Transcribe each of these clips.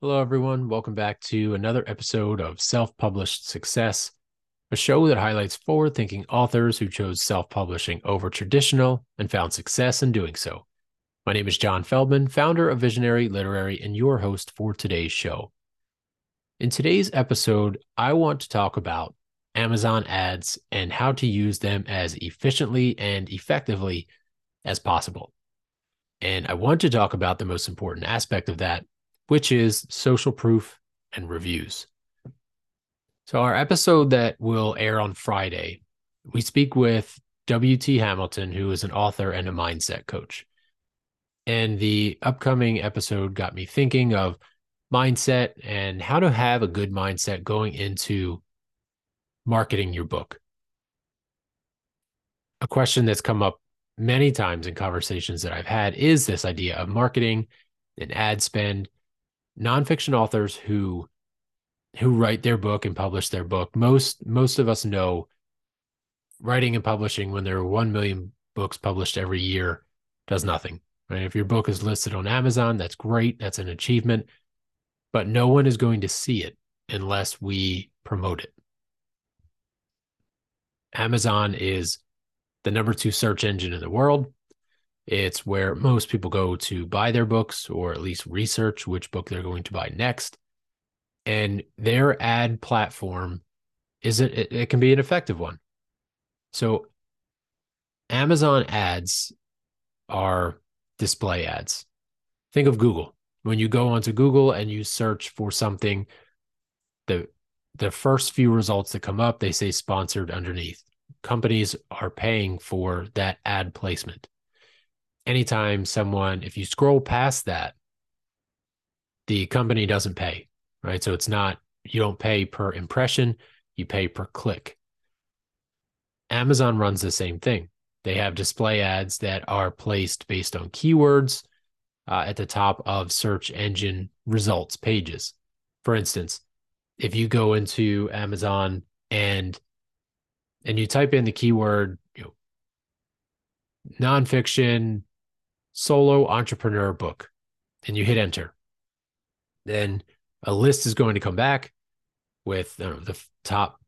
Hello, everyone. Welcome back to another episode of Self Published Success, a show that highlights forward thinking authors who chose self publishing over traditional and found success in doing so. My name is John Feldman, founder of Visionary Literary, and your host for today's show. In today's episode, I want to talk about Amazon ads and how to use them as efficiently and effectively as possible. And I want to talk about the most important aspect of that, which is social proof and reviews. So, our episode that will air on Friday, we speak with W.T. Hamilton, who is an author and a mindset coach. And the upcoming episode got me thinking of mindset and how to have a good mindset going into marketing your book. A question that's come up many times in conversations that I've had is this idea of marketing and ad spend nonfiction authors who who write their book and publish their book. Most most of us know writing and publishing when there are 1 million books published every year does nothing right? If your book is listed on amazon that's great that's an achievement but no one is going to see it unless we promote it. Amazon is the number 2 search engine in the world it's where most people go to buy their books or at least research which book they're going to buy next. And their ad platform is it, it, it can be an effective one. So Amazon ads are display ads. Think of Google. When you go onto Google and you search for something, the the first few results that come up, they say sponsored underneath. Companies are paying for that ad placement anytime someone, if you scroll past that, the company doesn't pay, right? So it's not, you don't pay per impression, you pay per click. Amazon runs the same thing. They have display ads that are placed based on keywords uh, at the top of search engine results pages. For instance, if you go into Amazon and and you type in the keyword, you know, nonfiction solo entrepreneur book and you hit enter, then a list is going to come back with uh, the top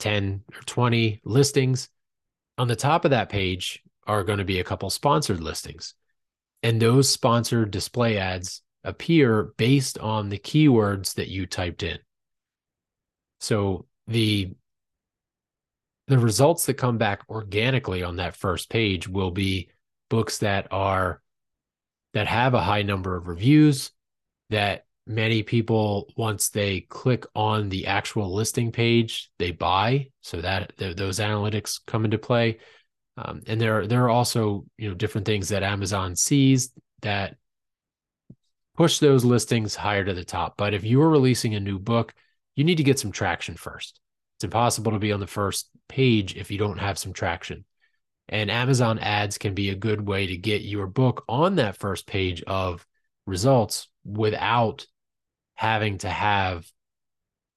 10 or 20 listings. On the top of that page are going to be a couple sponsored listings. And those sponsored display ads appear based on the keywords that you typed in. So the the results that come back organically on that first page will be books that are that have a high number of reviews that many people once they click on the actual listing page they buy. So that th- those analytics come into play. Um, and there there are also you know different things that amazon sees that push those listings higher to the top. But if you are releasing a new book you need to get some traction first. It's impossible to be on the first page if you don't have some traction and Amazon ads can be a good way to get your book on that first page of results without having to have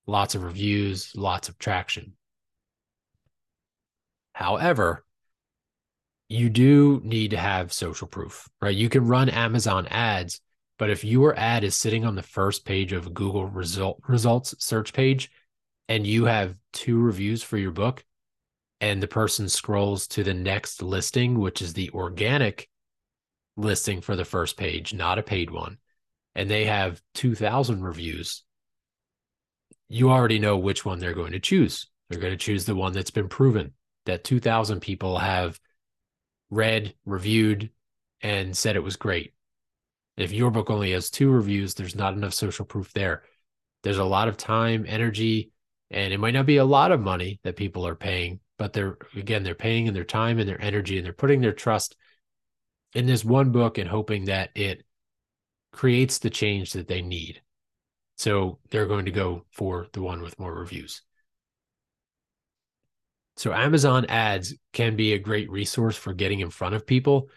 lots of reviews, lots of traction. However, you do need to have social proof, right? You can run Amazon ads, but if your ad is sitting on the first page of Google result results search page and you have two reviews for your book, and the person scrolls to the next listing, which is the organic listing for the first page, not a paid one, and they have 2,000 reviews, you already know which one they're going to choose. They're going to choose the one that's been proven that 2,000 people have read, reviewed, and said it was great. If your book only has two reviews, there's not enough social proof there. There's a lot of time, energy, and it might not be a lot of money that people are paying but they're again they're paying in their time and their energy and they're putting their trust in this one book and hoping that it creates the change that they need. So they're going to go for the one with more reviews. So amazon ads can be a great resource for getting in front of people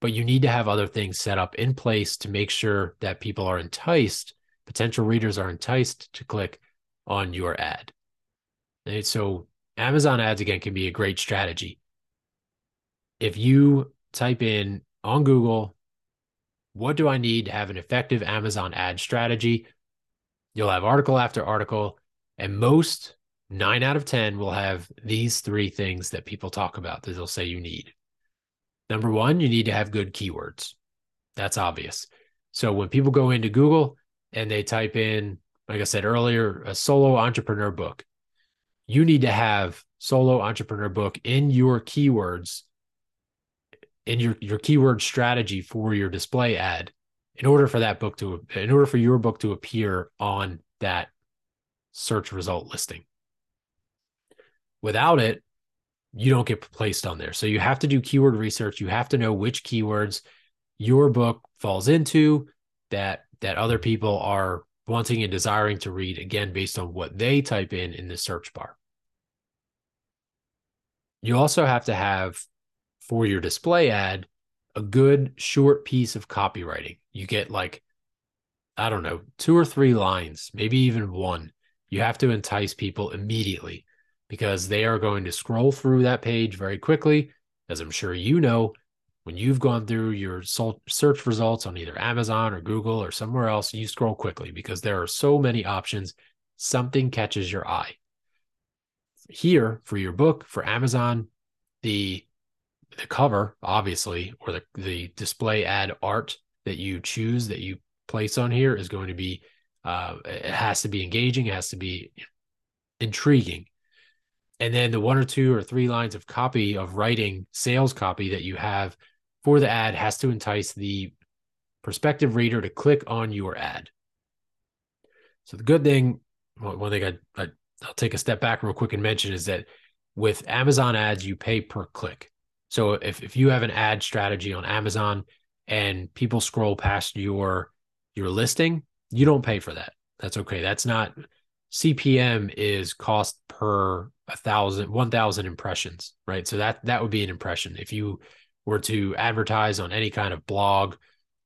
but you need to have other things set up in place to make sure that people are enticed potential readers are enticed to click on your ad. And so Amazon ads again can be a great strategy. If you type in on Google, what do I need to have an effective Amazon ad strategy? You'll have article after article, and most nine out of 10 will have these three things that people talk about that they'll say you need. Number one, you need to have good keywords. That's obvious. So when people go into Google and they type in, like I said earlier, a solo entrepreneur book, you need to have solo entrepreneur book in your keywords in your your keyword strategy for your display ad in order for that book to in order for your book to appear on that search result listing. Without it you don't get placed on there. So you have to do keyword research. You have to know which keywords your book falls into that that other people are wanting and desiring to read again based on what they type in in the search bar you also have to have for your display ad a good short piece of copywriting. You get like, I don't know, two or three lines, maybe even one. You have to entice people immediately because they are going to scroll through that page very quickly. As I'm sure you know, when you've gone through your search results on either Amazon or Google or somewhere else, you scroll quickly because there are so many options. Something catches your eye here for your book for Amazon, the the cover, obviously, or the the display ad art that you choose that you place on here is going to be uh, it has to be engaging, it has to be intriguing. And then the one or two or three lines of copy of writing sales copy that you have for the ad has to entice the prospective reader to click on your ad. So the good thing, one thing I, I I'll take a step back real quick and mention is that with Amazon ads, you pay per click. So if, if you have an ad strategy on Amazon and people scroll past your your listing, you don't pay for that. That's okay. That's not CPM is cost per a thousand, one thousand impressions, right? So that that would be an impression. If you were to advertise on any kind of blog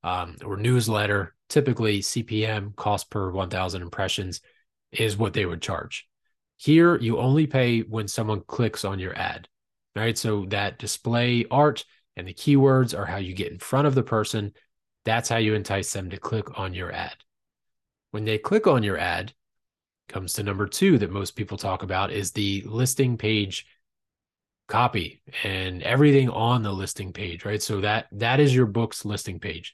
um, or newsletter, typically CPM cost per one thousand impressions is what they would charge. Here, you only pay when someone clicks on your ad, right? So that display art and the keywords are how you get in front of the person. That's how you entice them to click on your ad. When they click on your ad, comes to number two that most people talk about is the listing page copy and everything on the listing page, right? So that that is your book's listing page.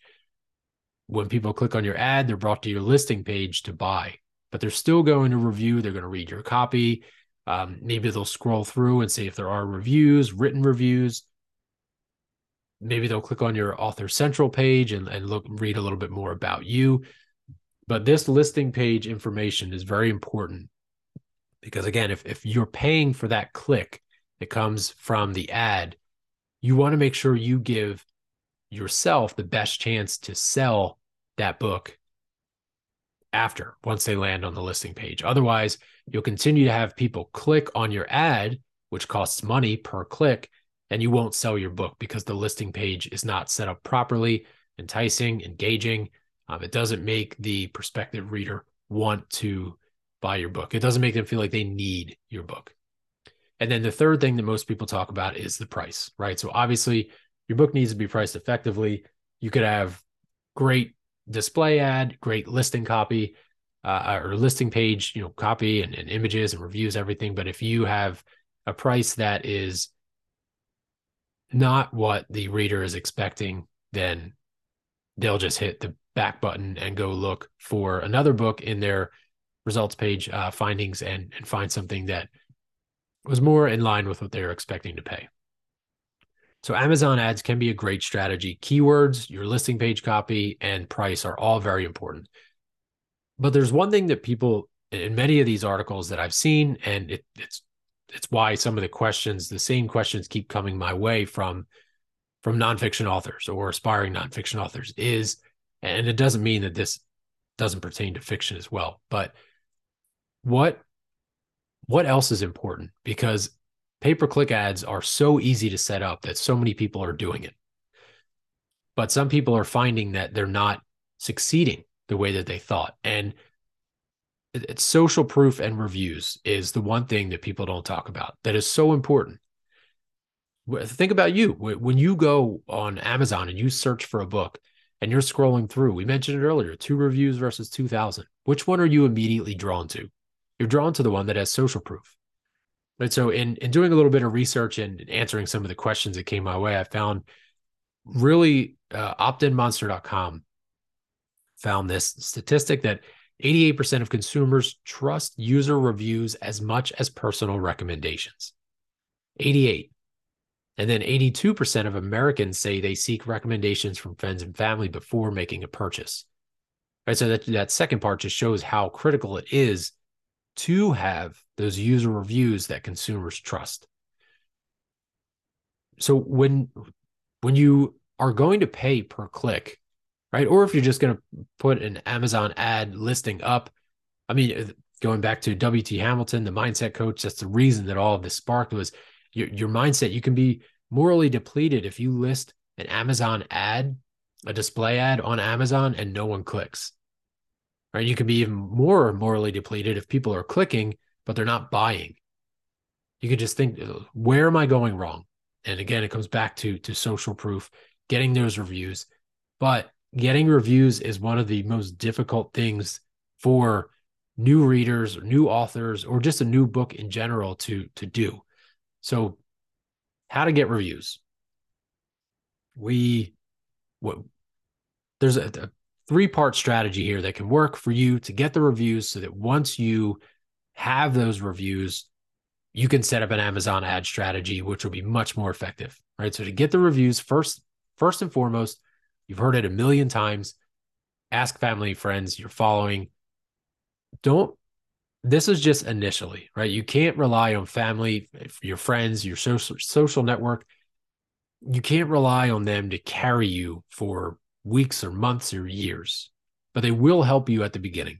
When people click on your ad, they're brought to your listing page to buy but they're still going to review. They're going to read your copy. Um, maybe they'll scroll through and see if there are reviews, written reviews. Maybe they'll click on your author central page and, and look read a little bit more about you. But this listing page information is very important because again, if if you're paying for that click that comes from the ad, you want to make sure you give yourself the best chance to sell that book after once they land on the listing page. Otherwise, you'll continue to have people click on your ad, which costs money per click, and you won't sell your book because the listing page is not set up properly, enticing, engaging. Um, it doesn't make the prospective reader want to buy your book. It doesn't make them feel like they need your book. And then the third thing that most people talk about is the price, right? So obviously, your book needs to be priced effectively. You could have great display ad, great listing copy, uh, or listing page, you know, copy and, and images and reviews, everything. But if you have a price that is not what the reader is expecting, then they'll just hit the back button and go look for another book in their results page uh, findings and, and find something that was more in line with what they're expecting to pay. So Amazon ads can be a great strategy. Keywords, your listing page copy, and price are all very important. But there's one thing that people in many of these articles that I've seen, and it, it's it's why some of the questions, the same questions, keep coming my way from from nonfiction authors or aspiring nonfiction authors is, and it doesn't mean that this doesn't pertain to fiction as well, but what what else is important? Because pay per click ads are so easy to set up that so many people are doing it. But some people are finding that they're not succeeding the way that they thought. And it's social proof and reviews is the one thing that people don't talk about that is so important. Think about you when you go on Amazon and you search for a book and you're scrolling through, we mentioned it earlier, two reviews versus 2000. Which one are you immediately drawn to? You're drawn to the one that has social proof. Right. So in in doing a little bit of research and answering some of the questions that came my way, I found really uh, optinmonster.com found this statistic that 88% of consumers trust user reviews as much as personal recommendations. 88. And then 82% of Americans say they seek recommendations from friends and family before making a purchase. Right. So that, that second part just shows how critical it is to have those user reviews that consumers trust. So when when you are going to pay per click, right? Or if you're just going to put an Amazon ad listing up, I mean, uh, going back to WT Hamilton, the mindset coach, that's the reason that all of this sparked was your, your mindset. You can be morally depleted if you list an Amazon ad, a display ad on Amazon, and no one clicks. Right? You can be even more morally depleted if people are clicking, but they're not buying. You can just think, uh, where am I going wrong? And again, it comes back to to social proof, getting those reviews. But getting reviews is one of the most difficult things for new readers new authors or just a new book in general to to do. So how to get reviews. We what there's a, a three part strategy here that can work for you to get the reviews so that once you have those reviews, you can set up an Amazon ad strategy, which will be much more effective. Right. So to get the reviews, first, first and foremost, you've heard it a million times. Ask family, friends you're following. Don't this is just initially, right? You can't rely on family, your friends, your social social network. You can't rely on them to carry you for weeks or months or years, but they will help you at the beginning.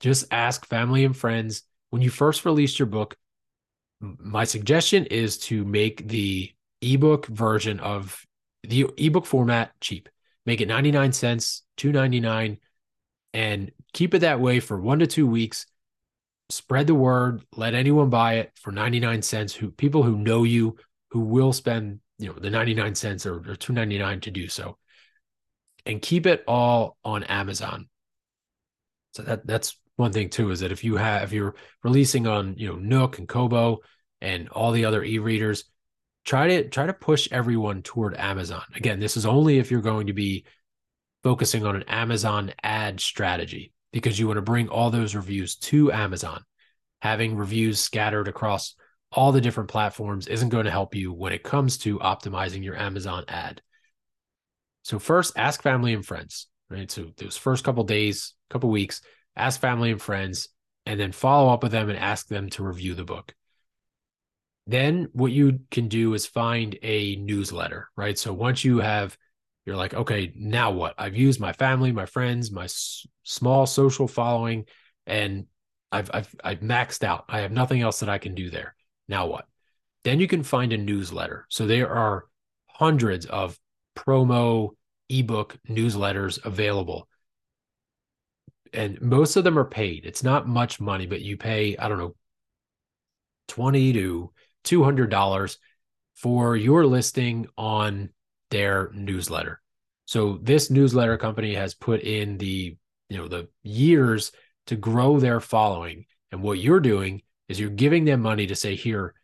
Just ask family and friends when you first release your book. My suggestion is to make the ebook version of the ebook format cheap. Make it 99 cents, 299 and keep it that way for 1 to 2 weeks. Spread the word, let anyone buy it for 99 cents who people who know you who will spend, you know, the 99 cents or, or 299 to do so. And keep it all on Amazon. So that that's one thing too is that if you have if you're releasing on, you know, Nook and Kobo and all the other e-readers, try to try to push everyone toward Amazon. Again, this is only if you're going to be focusing on an Amazon ad strategy because you want to bring all those reviews to Amazon. Having reviews scattered across all the different platforms isn't going to help you when it comes to optimizing your Amazon ad. So first ask family and friends, right? So those first couple days, couple weeks, ask family and friends and then follow up with them and ask them to review the book. Then what you can do is find a newsletter, right? So once you have, you're like, okay, now what? I've used my family, my friends, my s- small social following, and I've, I've I've maxed out. I have nothing else that I can do there. Now what? Then you can find a newsletter. So there are hundreds of promo ebook newsletters available. And most of them are paid. It's not much money, but you pay, I don't know, 20 to $200 for your listing on their newsletter. So this newsletter company has put in the, you know, the years to grow their following. And what you're doing is you're giving them money to say, here,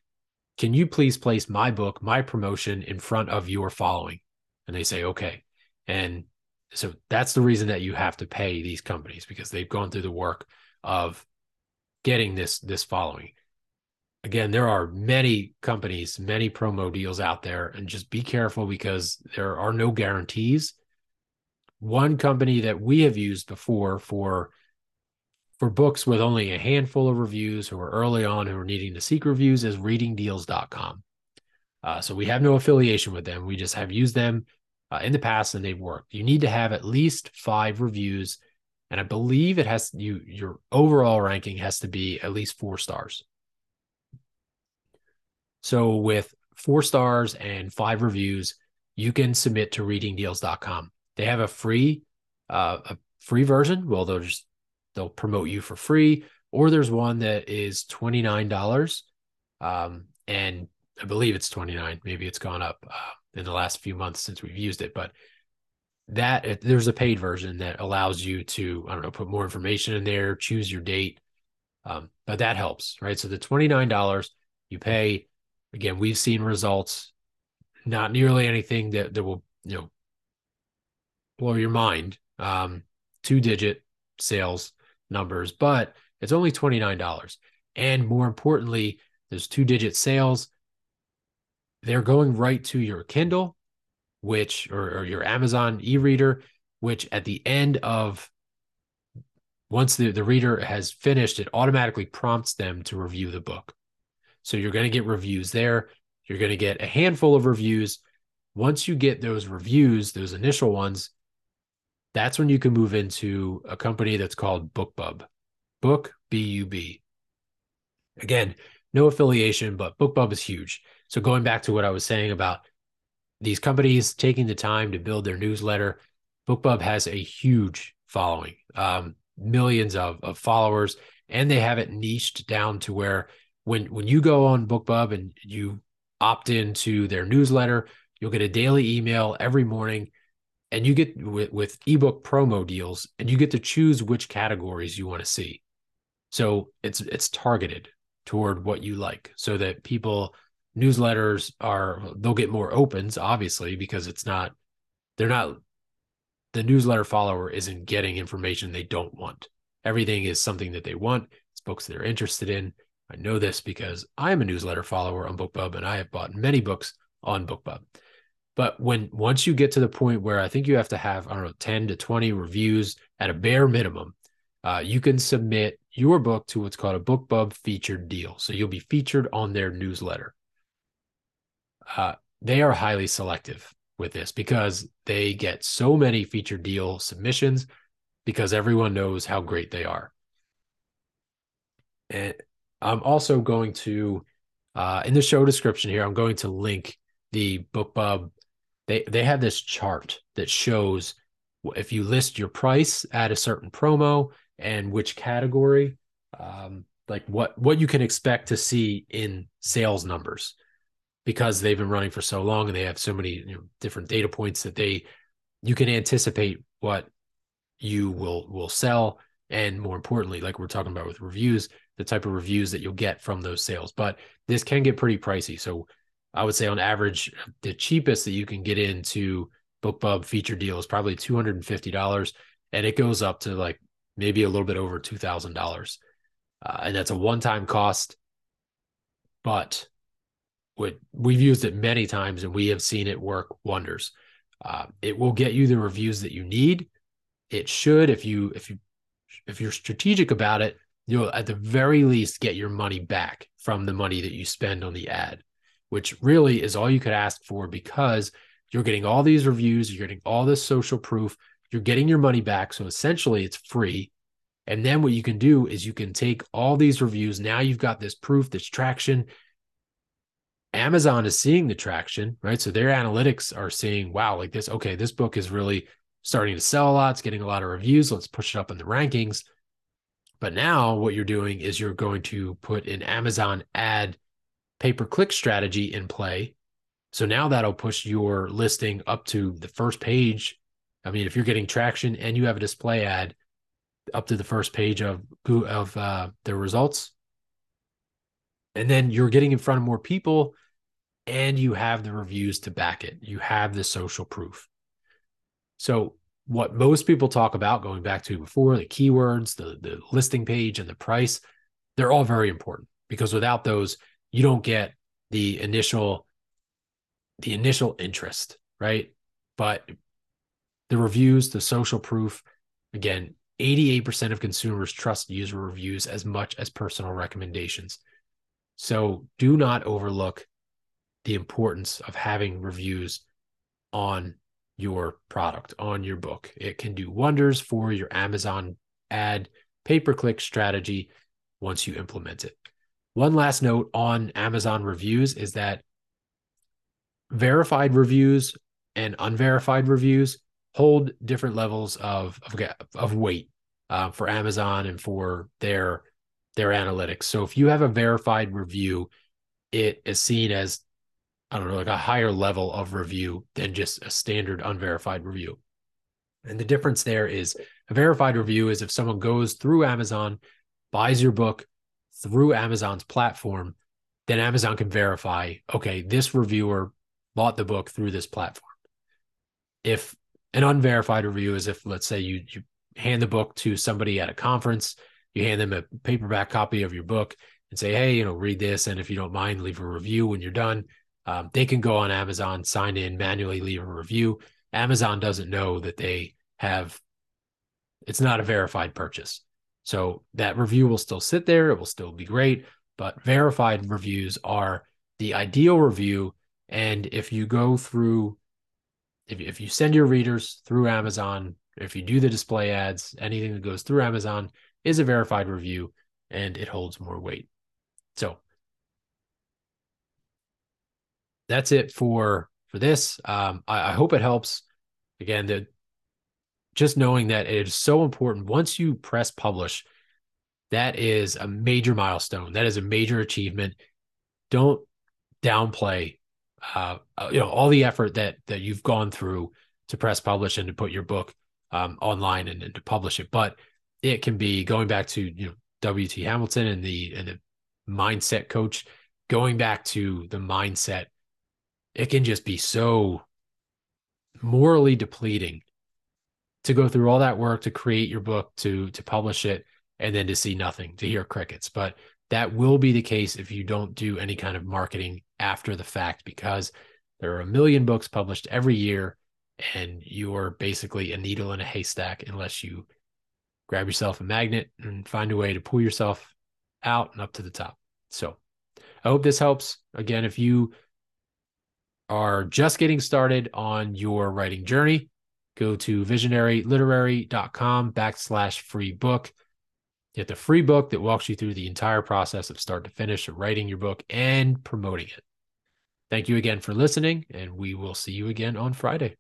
can you please place my book, my promotion in front of your following? And they say, okay. And so that's the reason that you have to pay these companies because they've gone through the work of getting this this following again, there are many companies, many promo deals out there, and just be careful because there are no guarantees. One company that we have used before for for books with only a handful of reviews who are early on who are needing to seek reviews is readingdeals.com. Uh, so we have no affiliation with them. We just have used them uh, in the past and they've worked. You need to have at least five reviews. And I believe it has you your overall ranking has to be at least four stars. So with four stars and five reviews, you can submit to readingdeals.com. They have a free uh, a free version. Well, they'll just they'll promote you for free, or there's one that is twenty nine dollars, um, and I believe it's twenty nine. Maybe it's gone up uh, in the last few months since we've used it, but that there's a paid version that allows you to, I don't know, put more information in there, choose your date. Um, but that helps, right? So the $29 you pay, again, we've seen results, not nearly anything that, that will, you know, blow your mind. Um, two digit sales numbers, but it's only $29. And more importantly, there's two digit sales. They're going right to your Kindle, which, or, or your Amazon e reader, which at the end of once the, the reader has finished, it automatically prompts them to review the book. So you're going to get reviews there. You're going to get a handful of reviews. Once you get those reviews, those initial ones, that's when you can move into a company that's called BookBub. Book B U B. Again, no affiliation, but BookBub is huge. So going back to what I was saying about these companies taking the time to build their newsletter, BookBub has a huge following, um, millions of, of followers, and they have it niched down to where when when you go on BookBub and you opt into their newsletter, you'll get a daily email every morning and you get with, with ebook promo deals and you get to choose which categories you want to see. So it's it's targeted toward what you like so that people newsletters are they'll get more opens obviously because it's not they're not the newsletter follower isn't getting information they don't want everything is something that they want it's books they're interested in i know this because i am a newsletter follower on bookbub and i have bought many books on bookbub but when once you get to the point where I think you have to have, I don't know, 10 to 20 reviews at a bare minimum, uh, you can submit your book to what's called a BookBub featured deal. So you'll be featured on their newsletter. Uh, they are highly selective with this because they get so many featured deal submissions because everyone knows how great they are. And I'm also going to, uh, in the show description here, I'm going to link the BookBub they they have this chart that shows if you list your price at a certain promo and which category um, like what what you can expect to see in sales numbers because they've been running for so long and they have so many you know, different data points that they you can anticipate what you will will sell. And more importantly like we're talking about with reviews the type of reviews that you'll get from those sales. But this can get pretty pricey. So I would say on average, the cheapest that you can get into BookBub feature deal is probably two hundred and it goes up to like maybe a little bit over two thousand uh, dollars, and that's a one-time cost. But what we've used it many times, and we have seen it work wonders. Uh, it will get you the reviews that you need. It should, if you if you if you're strategic about it, you'll at the very least get your money back from the money that you spend on the ad which really is all you could ask for because you're getting all these reviews, you're getting all this social proof, you're getting your money back. So essentially, it's free. And then what you can do is you can take all these reviews. Now you've got this proof, this traction. Amazon is seeing the traction, right? So their analytics are seeing, wow, like this, okay, this book is really starting to sell a lot. It's getting a lot of reviews. Let's push it up in the rankings. But now what you're doing is you're going to put an Amazon ad pay per click strategy in play. So now that'll push your listing up to the first page. I mean, if you're getting traction and you have a display ad up to the first page of of uh, the results, and then you're getting in front of more people, and you have the reviews to back it. You have the social proof. So what most people talk about, going back to before, the keywords, the the listing page, and the price, they're all very important because without those, you don't get the initial the initial interest, right? But the reviews, the social proof, again, 88% of consumers trust user reviews as much as personal recommendations. So do not overlook the importance of having reviews on your product, on your book. It can do wonders for your Amazon ad pay per click strategy once you implement it. One last note on Amazon reviews is that verified reviews and unverified reviews hold different levels of of, of weight uh, for Amazon and for their their analytics. So if you have a verified review, it is seen as I don't know, like a higher level of review than just a standard unverified review. And the difference there is a verified review is if someone goes through Amazon, buys your book through Amazon's platform, then Amazon can verify, okay, this reviewer bought the book through this platform. If an unverified review is if, let's say, you you hand the book to somebody at a conference, you hand them a paperback copy of your book and say, hey, you know, read this, and if you don't mind, leave a review when you're done. Um, they can go on Amazon, sign in, manually leave a review. Amazon doesn't know that they have. It's not a verified purchase. So that review will still sit there. It will still be great, but verified reviews are the ideal review. And if you go through, if, if you send your readers through Amazon, if you do the display ads, anything that goes through Amazon is a verified review and it holds more weight. So that's it for for this. Um, I, I hope it helps. Again, that just knowing that it is so important. Once you press publish, that is a major milestone. That is a major achievement. Don't downplay, uh, uh, you know, all the effort that that you've gone through to press publish and to put your book um, online and, and to publish it. But it can be going back to you know W.T. Hamilton and the and the mindset coach, going back to the mindset. It can just be so morally depleting to go through all that work to create your book to to publish it and then to see nothing to hear crickets. But that will be the case if you don't do any kind of marketing after the fact because there are a million books published every year and you're basically a needle in a haystack unless you grab yourself a magnet and find a way to pull yourself out and up to the top. So i hope this helps. Again if you are just getting started on your writing journey go to visionaryliterary.com backslash free book. Get the free book that walks you through the entire process of start to finish of writing your book and promoting it. Thank you again for listening, and we will see you again on Friday.